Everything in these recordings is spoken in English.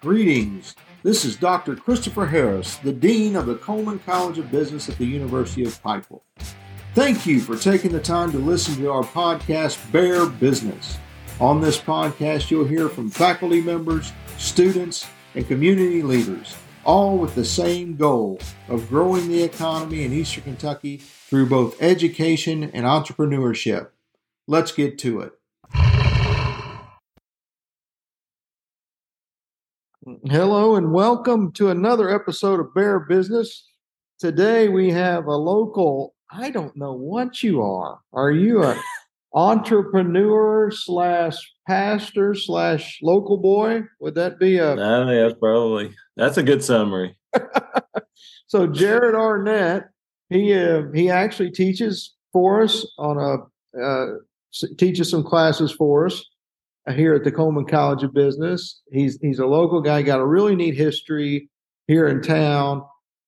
Greetings. This is Dr. Christopher Harris, the Dean of the Coleman College of Business at the University of Pikeville. Thank you for taking the time to listen to our podcast, Bear Business. On this podcast, you'll hear from faculty members, students, and community leaders, all with the same goal of growing the economy in Eastern Kentucky through both education and entrepreneurship. Let's get to it. Hello and welcome to another episode of Bear Business. Today we have a local, I don't know what you are. Are you an entrepreneur slash pastor slash local boy? Would that be a No, that's probably that's a good summary. so Jared Arnett, he uh, he actually teaches for us on a uh, teaches some classes for us here at the Coleman College of Business. He's he's a local guy, got a really neat history here in town,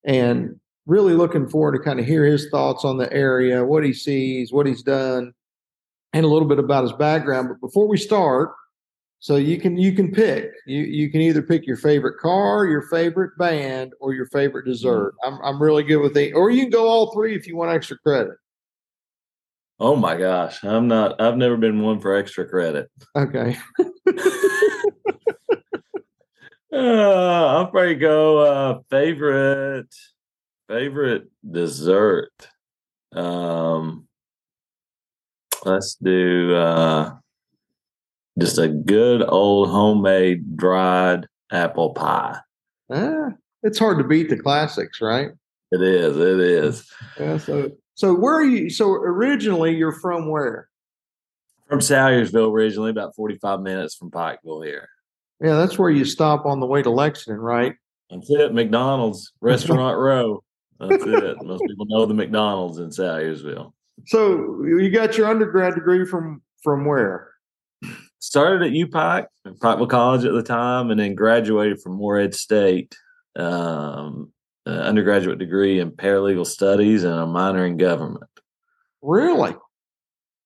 and really looking forward to kind of hear his thoughts on the area, what he sees, what he's done, and a little bit about his background. But before we start, so you can you can pick. You you can either pick your favorite car, your favorite band, or your favorite dessert. Mm-hmm. I'm I'm really good with it. Or you can go all three if you want extra credit. Oh my gosh, I'm not. I've never been one for extra credit. Okay. uh, I'll probably go uh, favorite favorite dessert. Um, let's do uh, just a good old homemade dried apple pie. Ah, it's hard to beat the classics, right? It is. It is. Yeah. So, so where are you? So originally, you're from where? From Salyersville, originally about 45 minutes from Pikeville here. Yeah, that's where you stop on the way to Lexington, right? That's it. McDonald's Restaurant Row. That's it. Most people know the McDonald's in Salyersville. So you got your undergrad degree from from where? Started at UPike, Pikeville College at the time, and then graduated from Morehead State. Um, uh, undergraduate degree in paralegal studies and a minor in government. Really?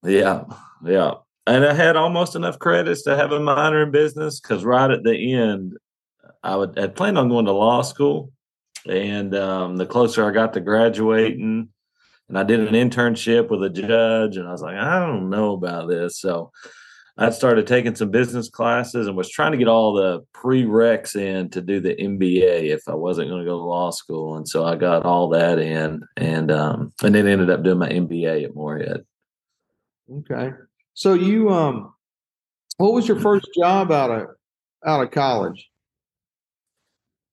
Yeah, yeah. And I had almost enough credits to have a minor in business because right at the end, I would had planned on going to law school, and um, the closer I got to graduating, and I did an internship with a judge, and I was like, I don't know about this, so I started taking some business classes and was trying to get all the prereqs in to do the MBA if I wasn't going to go to law school, and so I got all that in, and um, and then ended up doing my MBA at Morehead. Okay, so you um, what was your first job out of out of college?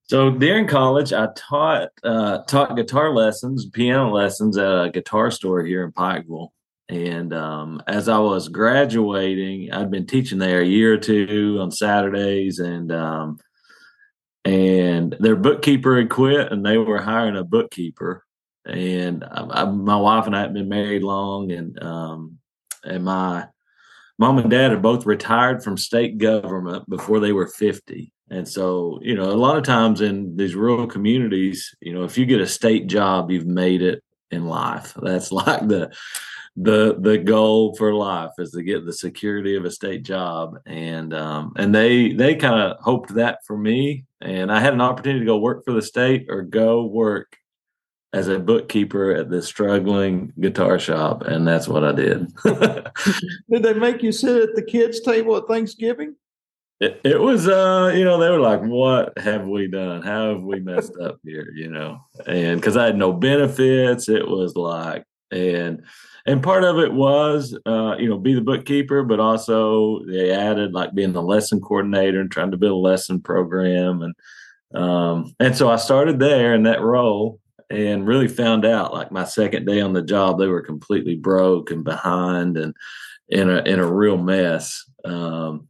So during college, I taught uh, taught guitar lessons, piano lessons at a guitar store here in Pikeville. And um, as I was graduating, I'd been teaching there a year or two on Saturdays, and um, and their bookkeeper had quit, and they were hiring a bookkeeper. And I, I, my wife and I had been married long, and um, and my mom and dad are both retired from state government before they were fifty. And so, you know, a lot of times in these rural communities, you know, if you get a state job, you've made it in life. That's like the the the goal for life is to get the security of a state job. And um, and they they kind of hoped that for me. And i had an opportunity to go work for the state or go work as a bookkeeper at this struggling guitar shop. And that's what i did. Did they make you sit at the kids table at thanksgiving? It, it was uh you know they were like what have we done? How have we messed up here? You know? And because i had no benefits. It was like and and part of it was uh, you know be the bookkeeper but also they added like being the lesson coordinator and trying to build a lesson program. And um, and so i started there in that role and really found out like my second day on the job they were completely broke and behind and in a in a real mess. Um,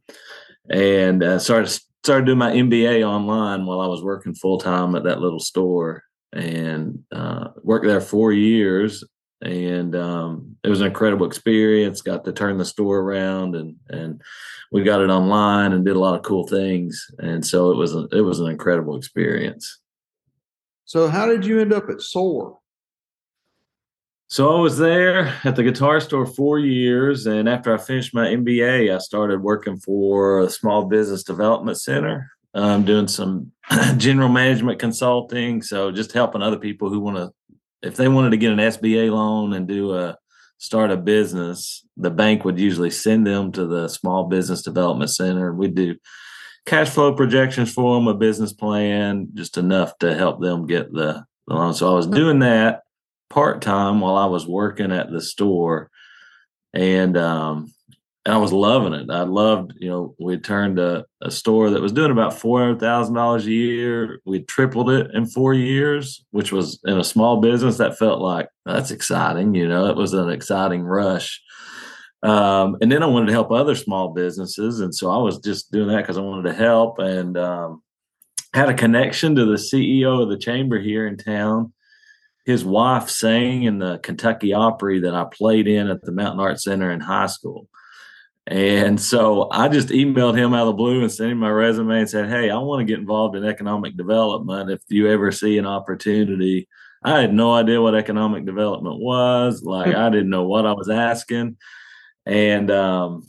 and uh, started started doing my mba online while i was working full-time at that little store and uh, worked there four years and um, it was an incredible experience. Got to turn the store around, and and we got it online and did a lot of cool things. And so it was a, it was an incredible experience. So how did you end up at SOAR? So I was there at the guitar store four years, and after I finished my MBA, I started working for a small business development center um, doing some general management consulting. So just helping other people who want to, if they wanted to get an SBA loan and do a start a business, the bank would usually send them to the Small Business Development Center. We'd do cash flow projections for them, a business plan, just enough to help them get the, the loan. So I was doing that part time while I was working at the store. And um, and I was loving it. I loved, you know, we turned a, a store that was doing about four hundred thousand dollars a year. We tripled it in four years, which was in a small business. That felt like that's exciting. You know, it was an exciting rush. Um, and then I wanted to help other small businesses, and so I was just doing that because I wanted to help and um, had a connection to the CEO of the chamber here in town. His wife sang in the Kentucky Opry that I played in at the Mountain Art Center in high school and so I just emailed him out of the blue and sent him my resume and said, Hey, I want to get involved in economic development. If you ever see an opportunity, I had no idea what economic development was. Like I didn't know what I was asking. And um,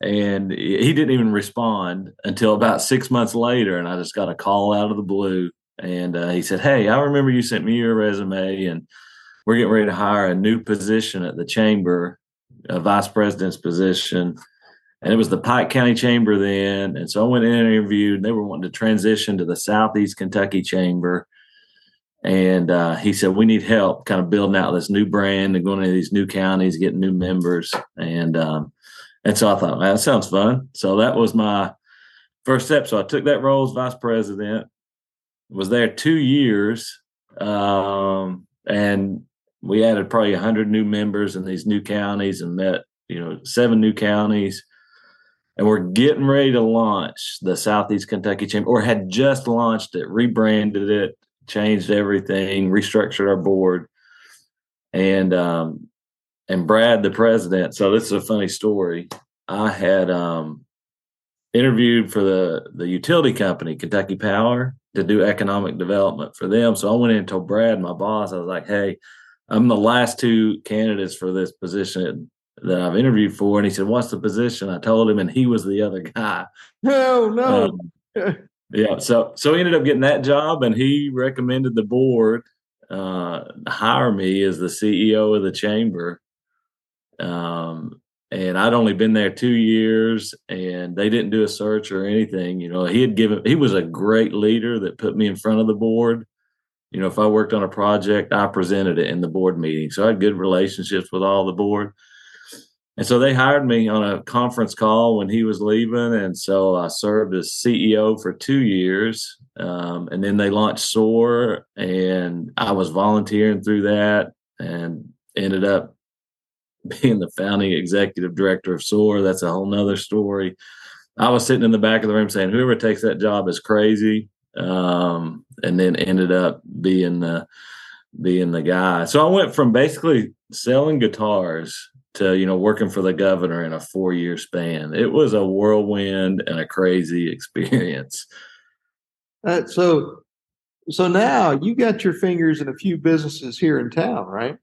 and he didn't even respond until about six months later. And I just got a call out of the blue. And uh, he said, Hey, I remember you sent me your resume and we're getting ready to hire a new position at the chamber, a vice president's position and it was the Pike County Chamber then. And so I went in and interviewed. They were wanting to transition to the Southeast Kentucky Chamber. And uh, he said, We need help kind of building out this new brand and going into these new counties, getting new members. And um, and so I thought, that sounds fun. So that was my first step. So I took that role as vice president, was there two years. Um, and we added probably 100 new members in these new counties and met, you know, seven new counties and we're getting ready to launch the Southeast Kentucky Chamber, or had just launched it, rebranded it, changed everything, restructured our board, and um, and Brad, the president. So this is a funny story. I had um, interviewed for the the utility company, Kentucky Power, to do economic development for them. So I went in and told Brad, my boss, I was like, "Hey, I'm the last two candidates for this position that I've interviewed for, and he said, "What's the position?" I told him, and he was the other guy. No, no. Um, yeah, so so he ended up getting that job, and he recommended the board uh, hire me as the CEO of the chamber. Um, and I'd only been there two years, and they didn't do a search or anything. You know, he had given he was a great leader that put me in front of the board. You know, if I worked on a project, I presented it in the board meeting, so I had good relationships with all the board and so they hired me on a conference call when he was leaving. And so I served as CEO for two years. Um, and then they launched SOAR, and I was volunteering through that and ended up being the founding executive director of SOAR. That's a whole nother story. I was sitting in the back of the room saying, whoever takes that job is crazy. Um, and then ended up being the being the guy. So I went from basically selling guitars to you know working for the governor in a four year span. It was a whirlwind and a crazy experience. Uh, so, so now you got your fingers in a few businesses here in town, right?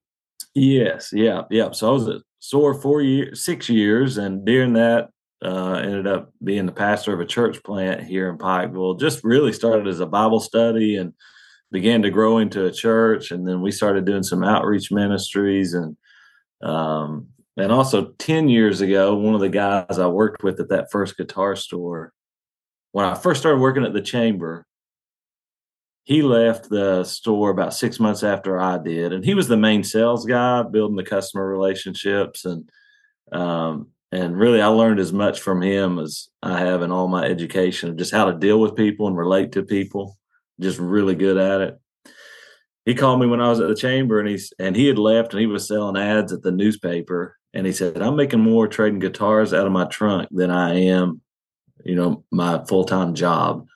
Yes, yeah, yeah. So I was at SOAR four years, six years, and during that, uh, ended up being the pastor of a church plant here in Pikeville. Just really started as a Bible study and began to grow into a church, and then we started doing some outreach ministries and um, and also 10 years ago, one of the guys I worked with at that first guitar store, when I first started working at the chamber, he left the store about six months after I did. And he was the main sales guy, building the customer relationships. And, um, and really, I learned as much from him as I have in all my education of just how to deal with people and relate to people. Just really good at it he called me when I was at the chamber and he's and he had left and he was selling ads at the newspaper and he said, I'm making more trading guitars out of my trunk than I am, you know, my full time job.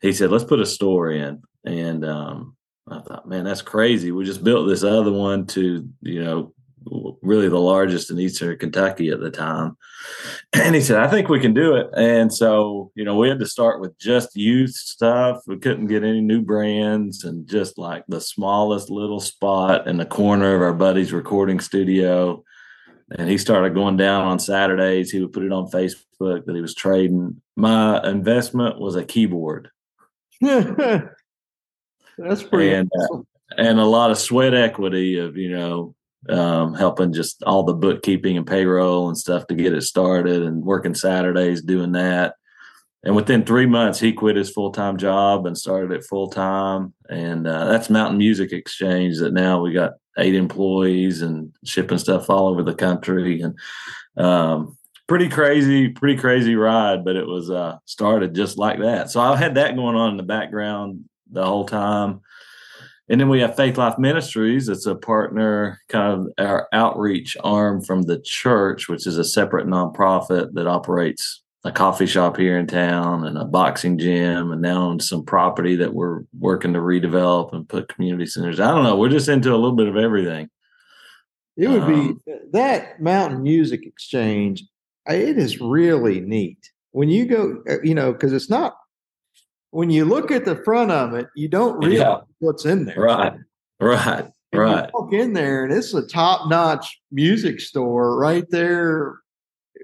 He said, let's put a store in. And um, I thought, man, that's crazy. We just built this other one to, you know, really the largest in Eastern Kentucky at the time. And he said, I think we can do it. And so, you know, we had to start with just youth stuff. We couldn't get any new brands and just like the smallest little spot in the corner of our buddy's recording studio and he started going down on Saturdays. He would put it on Facebook that he was trading. My investment was a keyboard. That's pretty and, uh, and a lot of sweat equity of you know um, helping just all the bookkeeping and payroll and stuff to get it started and working Saturdays doing that. And within three months, he quit his full time job and started it full time. And uh, that's Mountain Music Exchange. That now we got eight employees and shipping stuff all over the country. And um, pretty crazy, pretty crazy ride. But it was uh, started just like that. So I had that going on in the background the whole time. And then we have Faith Life Ministries. It's a partner, kind of our outreach arm from the church, which is a separate nonprofit that operates a coffee shop here in town and a boxing gym, and now on some property that we're working to redevelop and put community centers. I don't know. We're just into a little bit of everything. It would be Um, that Mountain Music Exchange. It is really neat when you go, uh, you know, because it's not when you look at the front of it, you don't realize Yeah. what's in there. Right, right, And right. walk in there, and it's a top-notch music store right there.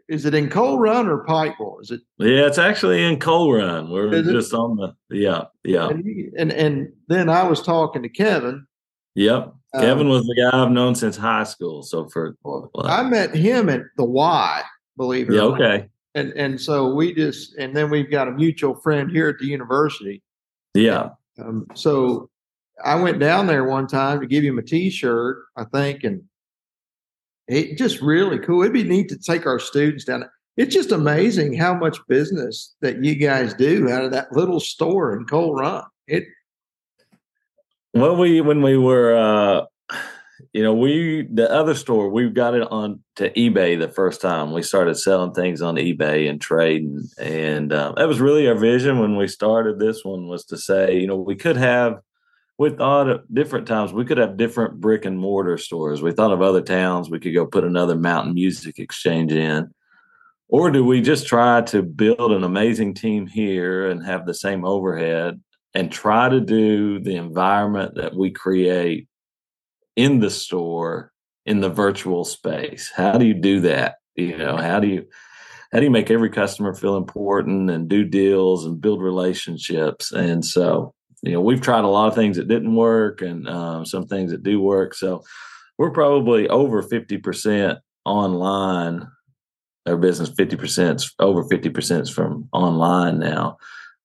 Is it in Coal Run or Pikeville? Is it? Yeah, it's actually in Coal Run. We're Is it? just on the yeah, yeah, And, you- and and then I was talking to Kevin. yep. um, Kevin was the guy I've known since high school. So for well, I met him at the Y. Believe it. yeah, or not. okay, And and so we just and then we've got a mutual friend here at the university. yeah, Um, so I went down there one time to give him a T-shirt, I think, and it just really cool. It'd be neat to take our students down. It's just amazing how much business that you guys do out of that little store in Coal Run. It Well, we when we were, uh, you know, we the other store we got it on to eBay the first time we started selling things on eBay and trading, and uh, that was really our vision when we started this one was to say, you know, we could have. We thought at different times we could have different brick and mortar stores. We thought of other towns we could go put another mountain music exchange in. Or do we just try to build an amazing team here and have the same overhead and try to do the environment that we create in the store in the virtual space how do you do that you know how do you how do you make every customer feel important and do deals and build relationships and so you know we've tried a lot of things that didn't work and um, some things that do work so we're probably over 50% online our business 50% is over 50% is from online now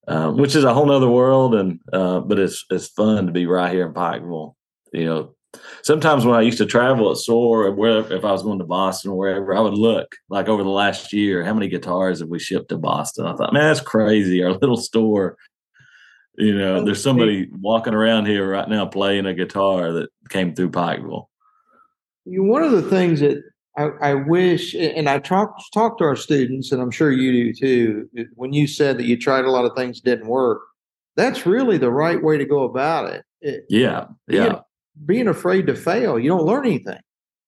um, which is a whole nother world. And uh, but it's it's fun to be right here in Pikeville. You know, sometimes when I used to travel at SOAR, or wherever if I was going to Boston or wherever, I would look like over the last year, how many guitars have we shipped to Boston? I thought, man, that's crazy. Our little store. You know, there's somebody walking around here right now playing a guitar that came through Pikeville. you one of the things that I, I wish, and I talk talk to our students, and I'm sure you do too. When you said that you tried a lot of things didn't work, that's really the right way to go about it. it Yeah, yeah. Being afraid to fail, you don't learn anything.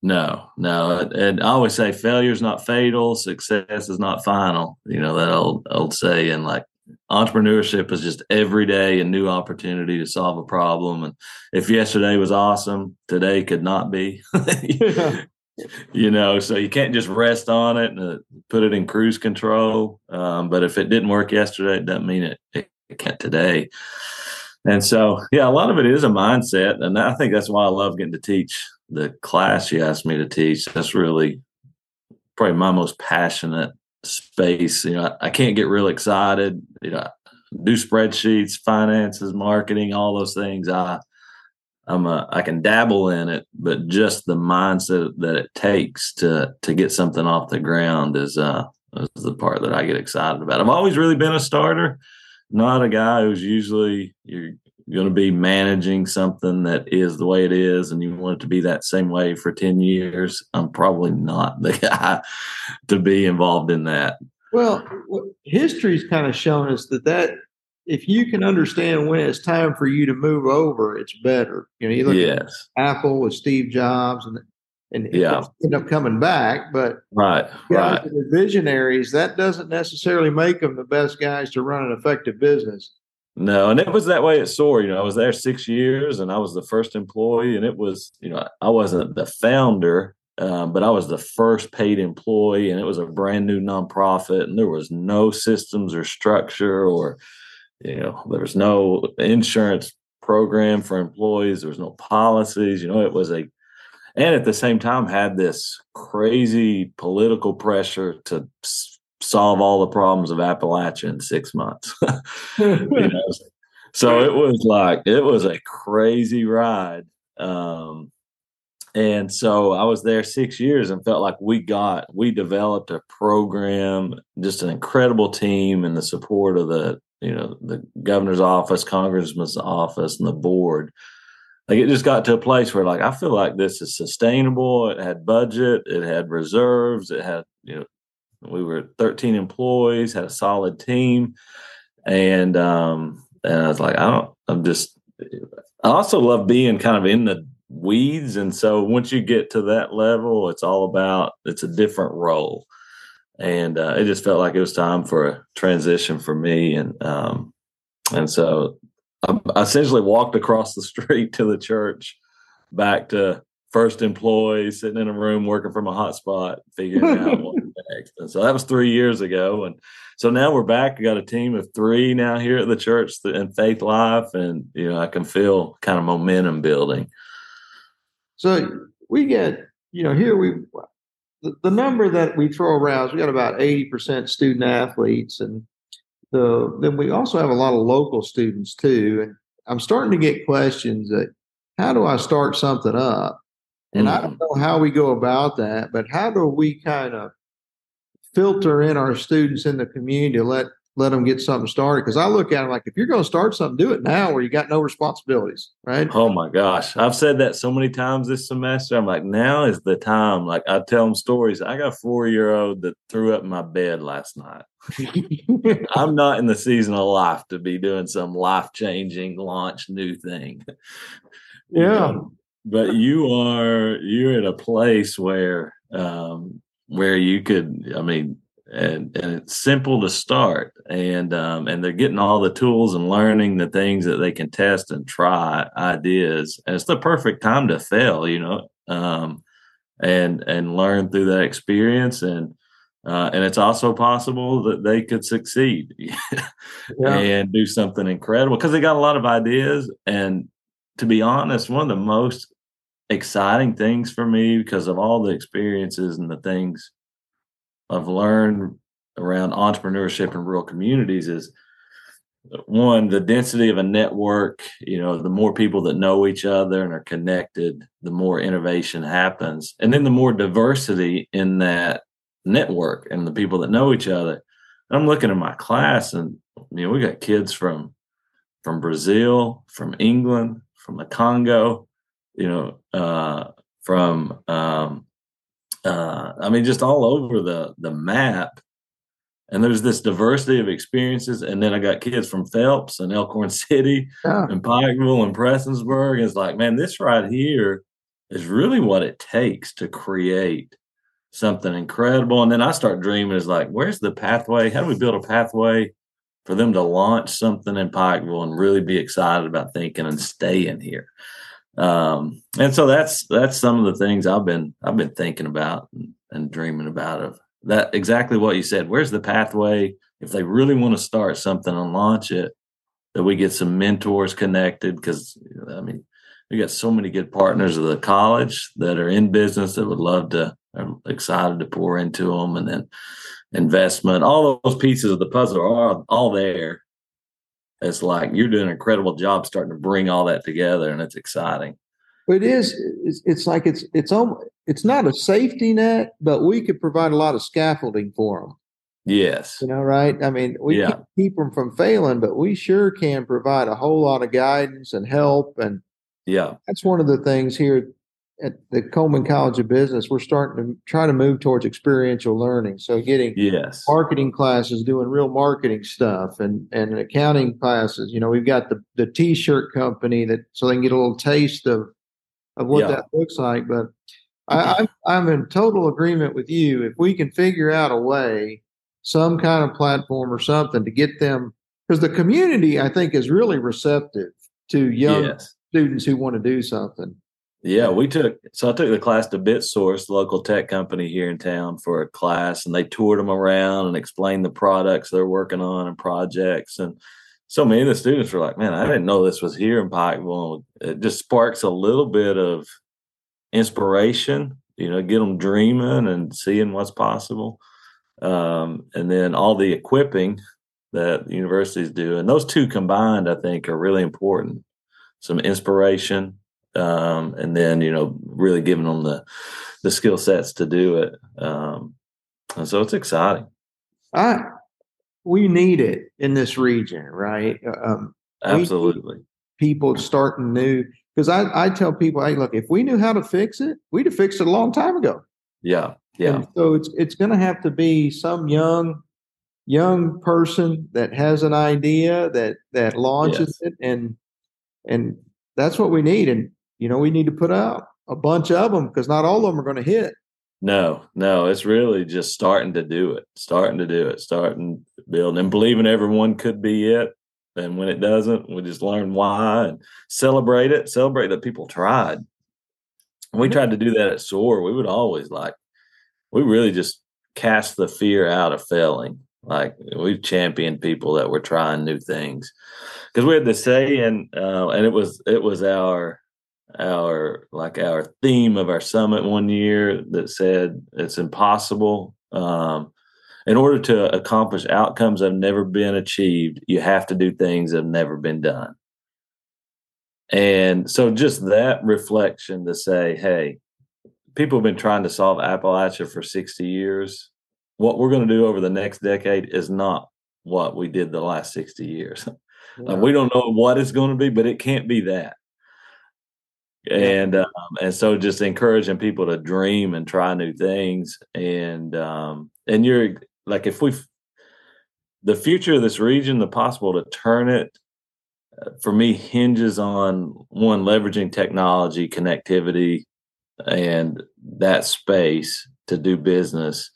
No, no. And I always say failure is not fatal, success is not final. You know, that old old saying like entrepreneurship is just every day a new opportunity to solve a problem. And if yesterday was awesome, today could not be. you know, so you can't just rest on it and uh, put it in cruise control. Um, but if it didn't work yesterday, it doesn't mean it, it, it can't today. And so, yeah, a lot of it is a mindset. And I think that's why I love getting to teach the class you asked me to teach. That's really probably my most passionate space. You know, I can't get real excited. You know, do spreadsheets, finances, marketing, all those things. I I'm a, I can dabble in it, but just the mindset that it takes to to get something off the ground is uh is the part that I get excited about. I've always really been a starter, not a guy who's usually you're going to be managing something that is the way it is and you want it to be that same way for 10 years. I'm probably not the guy to be involved in that. Well, history's kind of shown us that that if you can understand when it's time for you to move over, it's better. You know, you look at Apple with Steve Jobs and and Yeah. end up coming back, but Right. guys Right. visionaries, that doesn't necessarily make them the best guys to run an effective business. No, and it was that way at SOAR. You know, I was there six years and I was the first employee, and it was, you know, I wasn't the founder, um, but I was the first paid employee, and it was a brand new nonprofit, and there was no systems or structure, or you know, there was no insurance program for employees. There was no policies. You know, it was a, and at the same time had this crazy political pressure to solve all the problems of Appalachia in six months. you know? So it was like it was a crazy ride. Um, and so I was there six years and felt like we got, we developed a program, just an incredible team and the support of the, you know, the governor's office, congressman's office, and the board. Like it just got to a place where like I feel like this is sustainable. It had budget, it had reserves, it had, you know, we were 13 employees, had a solid team. And um, and I was like, I don't, I'm just I also love being kind of in the weeds. And so once you get to that level, it's all about it's a different role. And uh, it just felt like it was time for a transition for me. And um, and so I, essentially walked across the street to the church, back to first employee, sitting in a room working from a hotspot, figuring out what next. And so that was three years ago. And so now we're back. We got a team of three now here at the church in Faith Life, and you know I can feel kind of momentum building. So we get, you know, here we, the, the number that we throw around, we got about 80% student athletes. And the, then we also have a lot of local students too. And I'm starting to get questions that, how do I start something up? And mm-hmm. I don't know how we go about that, but how do we kind of filter in our students in the community to let let them get something started. Because I look at them like, if you're going to start something, do it now where you got no responsibilities, right? Oh my gosh. I've said that so many times this semester. I'm like, now is the time. Like, I tell them stories. I got a four year old that threw up my bed last night. I'm not in the season of life to be doing some life changing launch new thing. Yeah. Um, but you are, you're at a place where, um, where you could, I mean, and, and it's simple to start. And um, and they're getting all the tools and learning the things that they can test and try ideas. And it's the perfect time to fail you know um, and and learn through that experience. And uh, and it's also possible that they could succeed yeah. and do something incredible because they got a lot of ideas. And to be honest one of the most exciting things for me because of all the experiences and the things I've learned around entrepreneurship in rural communities is one the density of a network you know the more people that know each other and are connected the more innovation happens. And then the more diversity in that network and the people that know each other. I'm looking at my class and you know we got kids from from brazil from england from the congo you know uh, from um, uh, I mean, just all over the the map. And there's this diversity of experiences. And then I got kids from Phelps and Elkhorn City yeah. and Pikeville and Prestonsburg. It's like, man, this right here is really what it takes to create something incredible. And then I start dreaming is like, where's the pathway? How do we build a pathway for them to launch something in Pikeville and really be excited about thinking and staying here? Um, and so that's that's some of the things I've been I've been thinking about and, and dreaming about of that exactly what you said. Where's the pathway if they really want to start something and launch it? That we get some mentors connected because I mean we got so many good partners of the college that are in business that would love to are excited to pour into them and then investment all those pieces of the puzzle are all there it's like you're doing an incredible job starting to bring all that together and it's exciting. It is it's, it's like it's it's almost it's not a safety net but we could provide a lot of scaffolding for them yes. You know right? I mean we yeah. can't keep them from failing but we sure can provide a whole lot of guidance and help and yeah. that's one of the things here at the Coleman College of Business, we're starting to try to move towards experiential learning. So getting yes marketing classes, doing real marketing stuff, and and accounting classes. You know, we've got the the T-shirt company that so they can get a little taste of of what yeah. that looks like. But I, I'm I'm in total agreement with you. If we can figure out a way, some kind of platform or something to get them, because the community I think is really receptive to young yes. students who want to do something Yeah, we took so I took the class to BitSource, local tech company here in town, for a class, and they toured them around and explained the products they're working on and projects. And so many of the students were like, "Man, I didn't know this was here in Pikeville." It just sparks a little bit of inspiration, you know, get them dreaming and seeing what's possible. Um, and then all the equipping that universities do, and those two combined, I think, are really important. Some inspiration um, and then you know really giving them the the skill sets to do it. Um, and so it's exciting. I we need it in this region, right? Um, Absolutely. People starting new because I, I tell people, hey, look, if we knew how to fix it, we'd have fixed it a long time ago. Yeah, yeah. And so it's it's going to have to be some young young person that has an idea that that launches yes. it and and that's what we need and you know, we need to put out a bunch of them because not all of them are going to hit. No, no, it's really just starting to do it, starting to do it, starting building and believing everyone could be it. And when it doesn't, we just learn why and celebrate it, celebrate that people tried. we tried to do that at SOAR. We would always like, we really just cast the fear out of failing. Like we championed people that were trying new things because we had the saying, uh, and it was it was our our like our theme of our summit one year that said it's impossible um, in order to accomplish outcomes that have never been achieved you have to do things that have never been done. And so just that reflection to say hey people have been trying to solve appalachia for 60 years. What we're going to do over the next decade is not what we did the last 60 years. Yeah. we don't know what it's going to be but it can't be that and um, and so just encouraging people to dream and try new things. And um and you're like if we the future of this region the possible to turn it uh, for me hinges on one leveraging technology connectivity and that space to do business.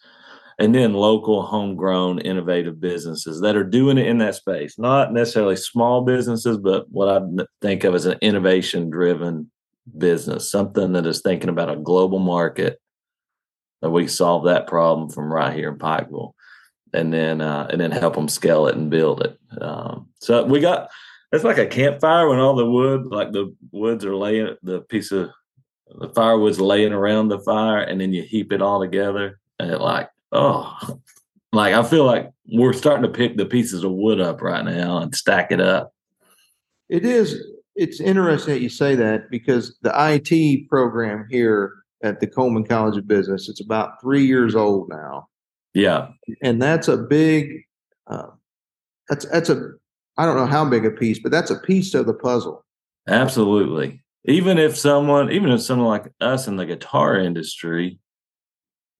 And then local homegrown innovative businesses that are doing it in that space. Not necessarily small businesses but what i think of as an innovation driven business, something that is thinking about a global market that we solve that problem from right here in Pikeville, and then uh, and then help them scale it and build it. Um, so we got it's like a campfire when all the wood, like the woods are laying, the piece of the firewood's laying around the fire, and then you heap it all together, and it like oh, like I feel like we're starting to pick the pieces of wood up right now and stack it up. It is it's interesting that you say that because the IT program here at the Coleman College of Business, it's about three years old now. Yeah, and that's a big. Uh, that's that's a. I don't know how big a piece, but that's a piece of the puzzle. Absolutely. Even if someone, even if someone like us in the guitar industry,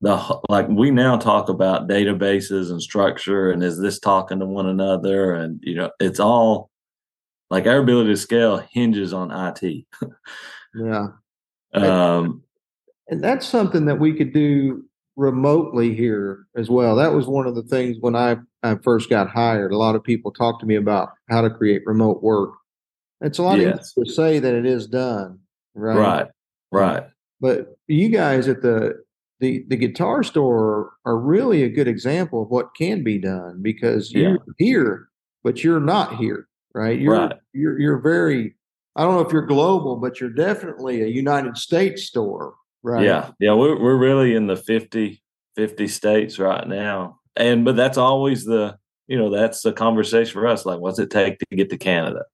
the like we now talk about databases and structure, and is this talking to one another, and you know, it's all like our ability to scale hinges on IT. yeah. Um, and that's something that we could do remotely here as well. That was one of the things when I, I first got hired. A lot of people talked to me about how to create remote work. It's a lot yes. easier to say that it is done, right? Right, right. But you guys at the the the guitar store are really a good example of what can be done because you're yeah. here, but you're not here right? You're right. you're you're very I don't know if you're global, but you're definitely a United States store, right? Yeah. Yeah, we're we're really in the 50 50 states right now. And but that's always the you know, that's the conversation for us. Like, what's it take to get to Canada?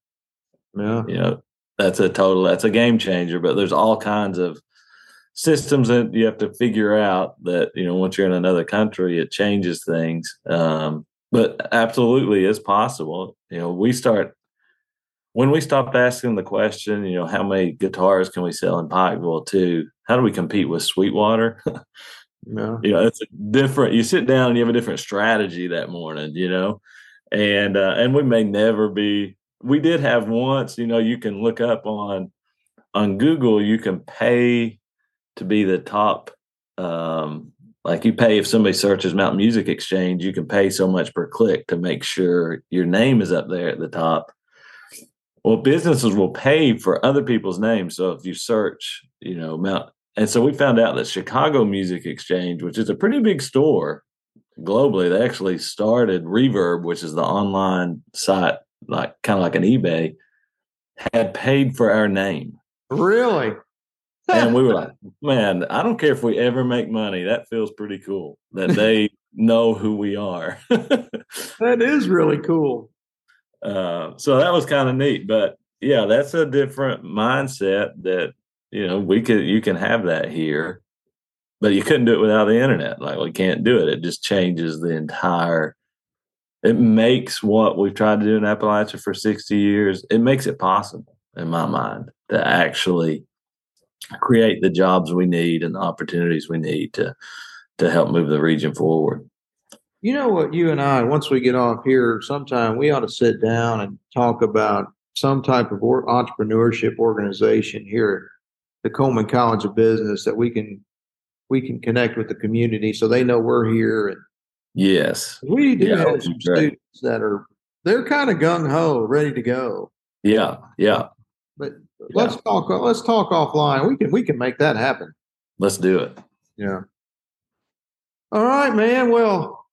Yeah. You know, that's a total that's a game changer, but there's all kinds of systems that you have to figure out that, you know, once you're in another country, it changes things. Um, but absolutely it's possible. You know, we start when we stopped asking the question, you know, how many guitars can we sell in Pikeville to how do we compete with Sweetwater? no. You know, it's different. You sit down and you have a different strategy that morning, you know, and uh, and we may never be. We did have once, you know, you can look up on on Google, you can pay to be the top um, like you pay if somebody searches Mountain Music Exchange, you can pay so much per click to make sure your name is up there at the top. Well, businesses will pay for other people's names. So if you search, you know, Mount. And so we found out that Chicago Music Exchange, which is a pretty big store globally, they actually started Reverb, which is the online site, like kind of like an eBay, had paid for our name. Really? And we were like, man, I don't care if we ever make money. That feels pretty cool that they know who we are. that is really cool. Uh, so that was kind of neat. But yeah, that's a different mindset that, you know, we could, you can have that here, but you couldn't do it without the internet. Like we can't do it. It just changes the entire, it makes what we've tried to do in Appalachia for 60 years, it makes it possible in my mind to actually create the jobs we need and the opportunities we need to to help move the region forward. You know what, you and I, once we get off here, sometime we ought to sit down and talk about some type of entrepreneurship organization here at the Coleman College of Business that we can we can connect with the community so they know we're here. And yes, we do yeah, have some students that are they're kind of gung ho, ready to go. Yeah, yeah. But let's talk. Let's talk offline. We can we can make that happen. Let's do it. Yeah. All right, man. Well,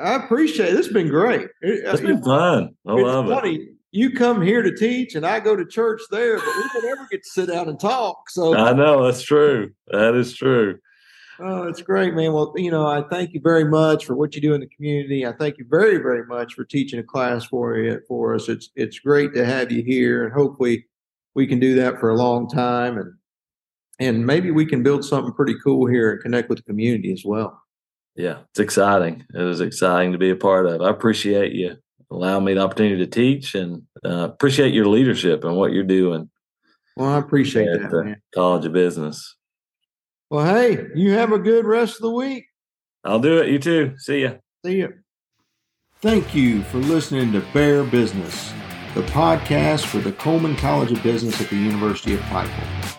I appreciate it. This has been great. Uh, it's been fun. I love funny. it. You come here to teach, and I go to church there, but we don't ever get to sit down and talk. So I know that's true. That is true. Oh, it's great, man. Well, you know, I thank you very much for what you do in the community. I thank you very, very much for teaching a class for you for us. It's it's great to have you here, and hopefully we can do that for a long time and and maybe we can build something pretty cool here and connect with the community as well. Yeah, it's exciting. It was exciting to be a part of. I appreciate you allowing me the opportunity to teach and uh, appreciate your leadership and what you're doing. Well, I appreciate that, man. College of Business. Well, hey, you have a good rest of the week. I'll do it. You too. See ya. See ya. Thank you for listening to Bear Business the podcast for the Coleman College of Business at the University of Pikeville.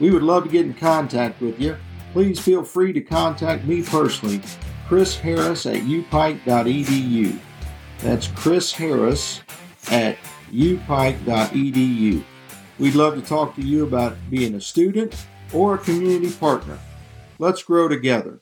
We would love to get in contact with you. Please feel free to contact me personally, Chris Harris at upike.edu. That's Chris Harris at upike.edu. We'd love to talk to you about being a student or a community partner. Let's grow together.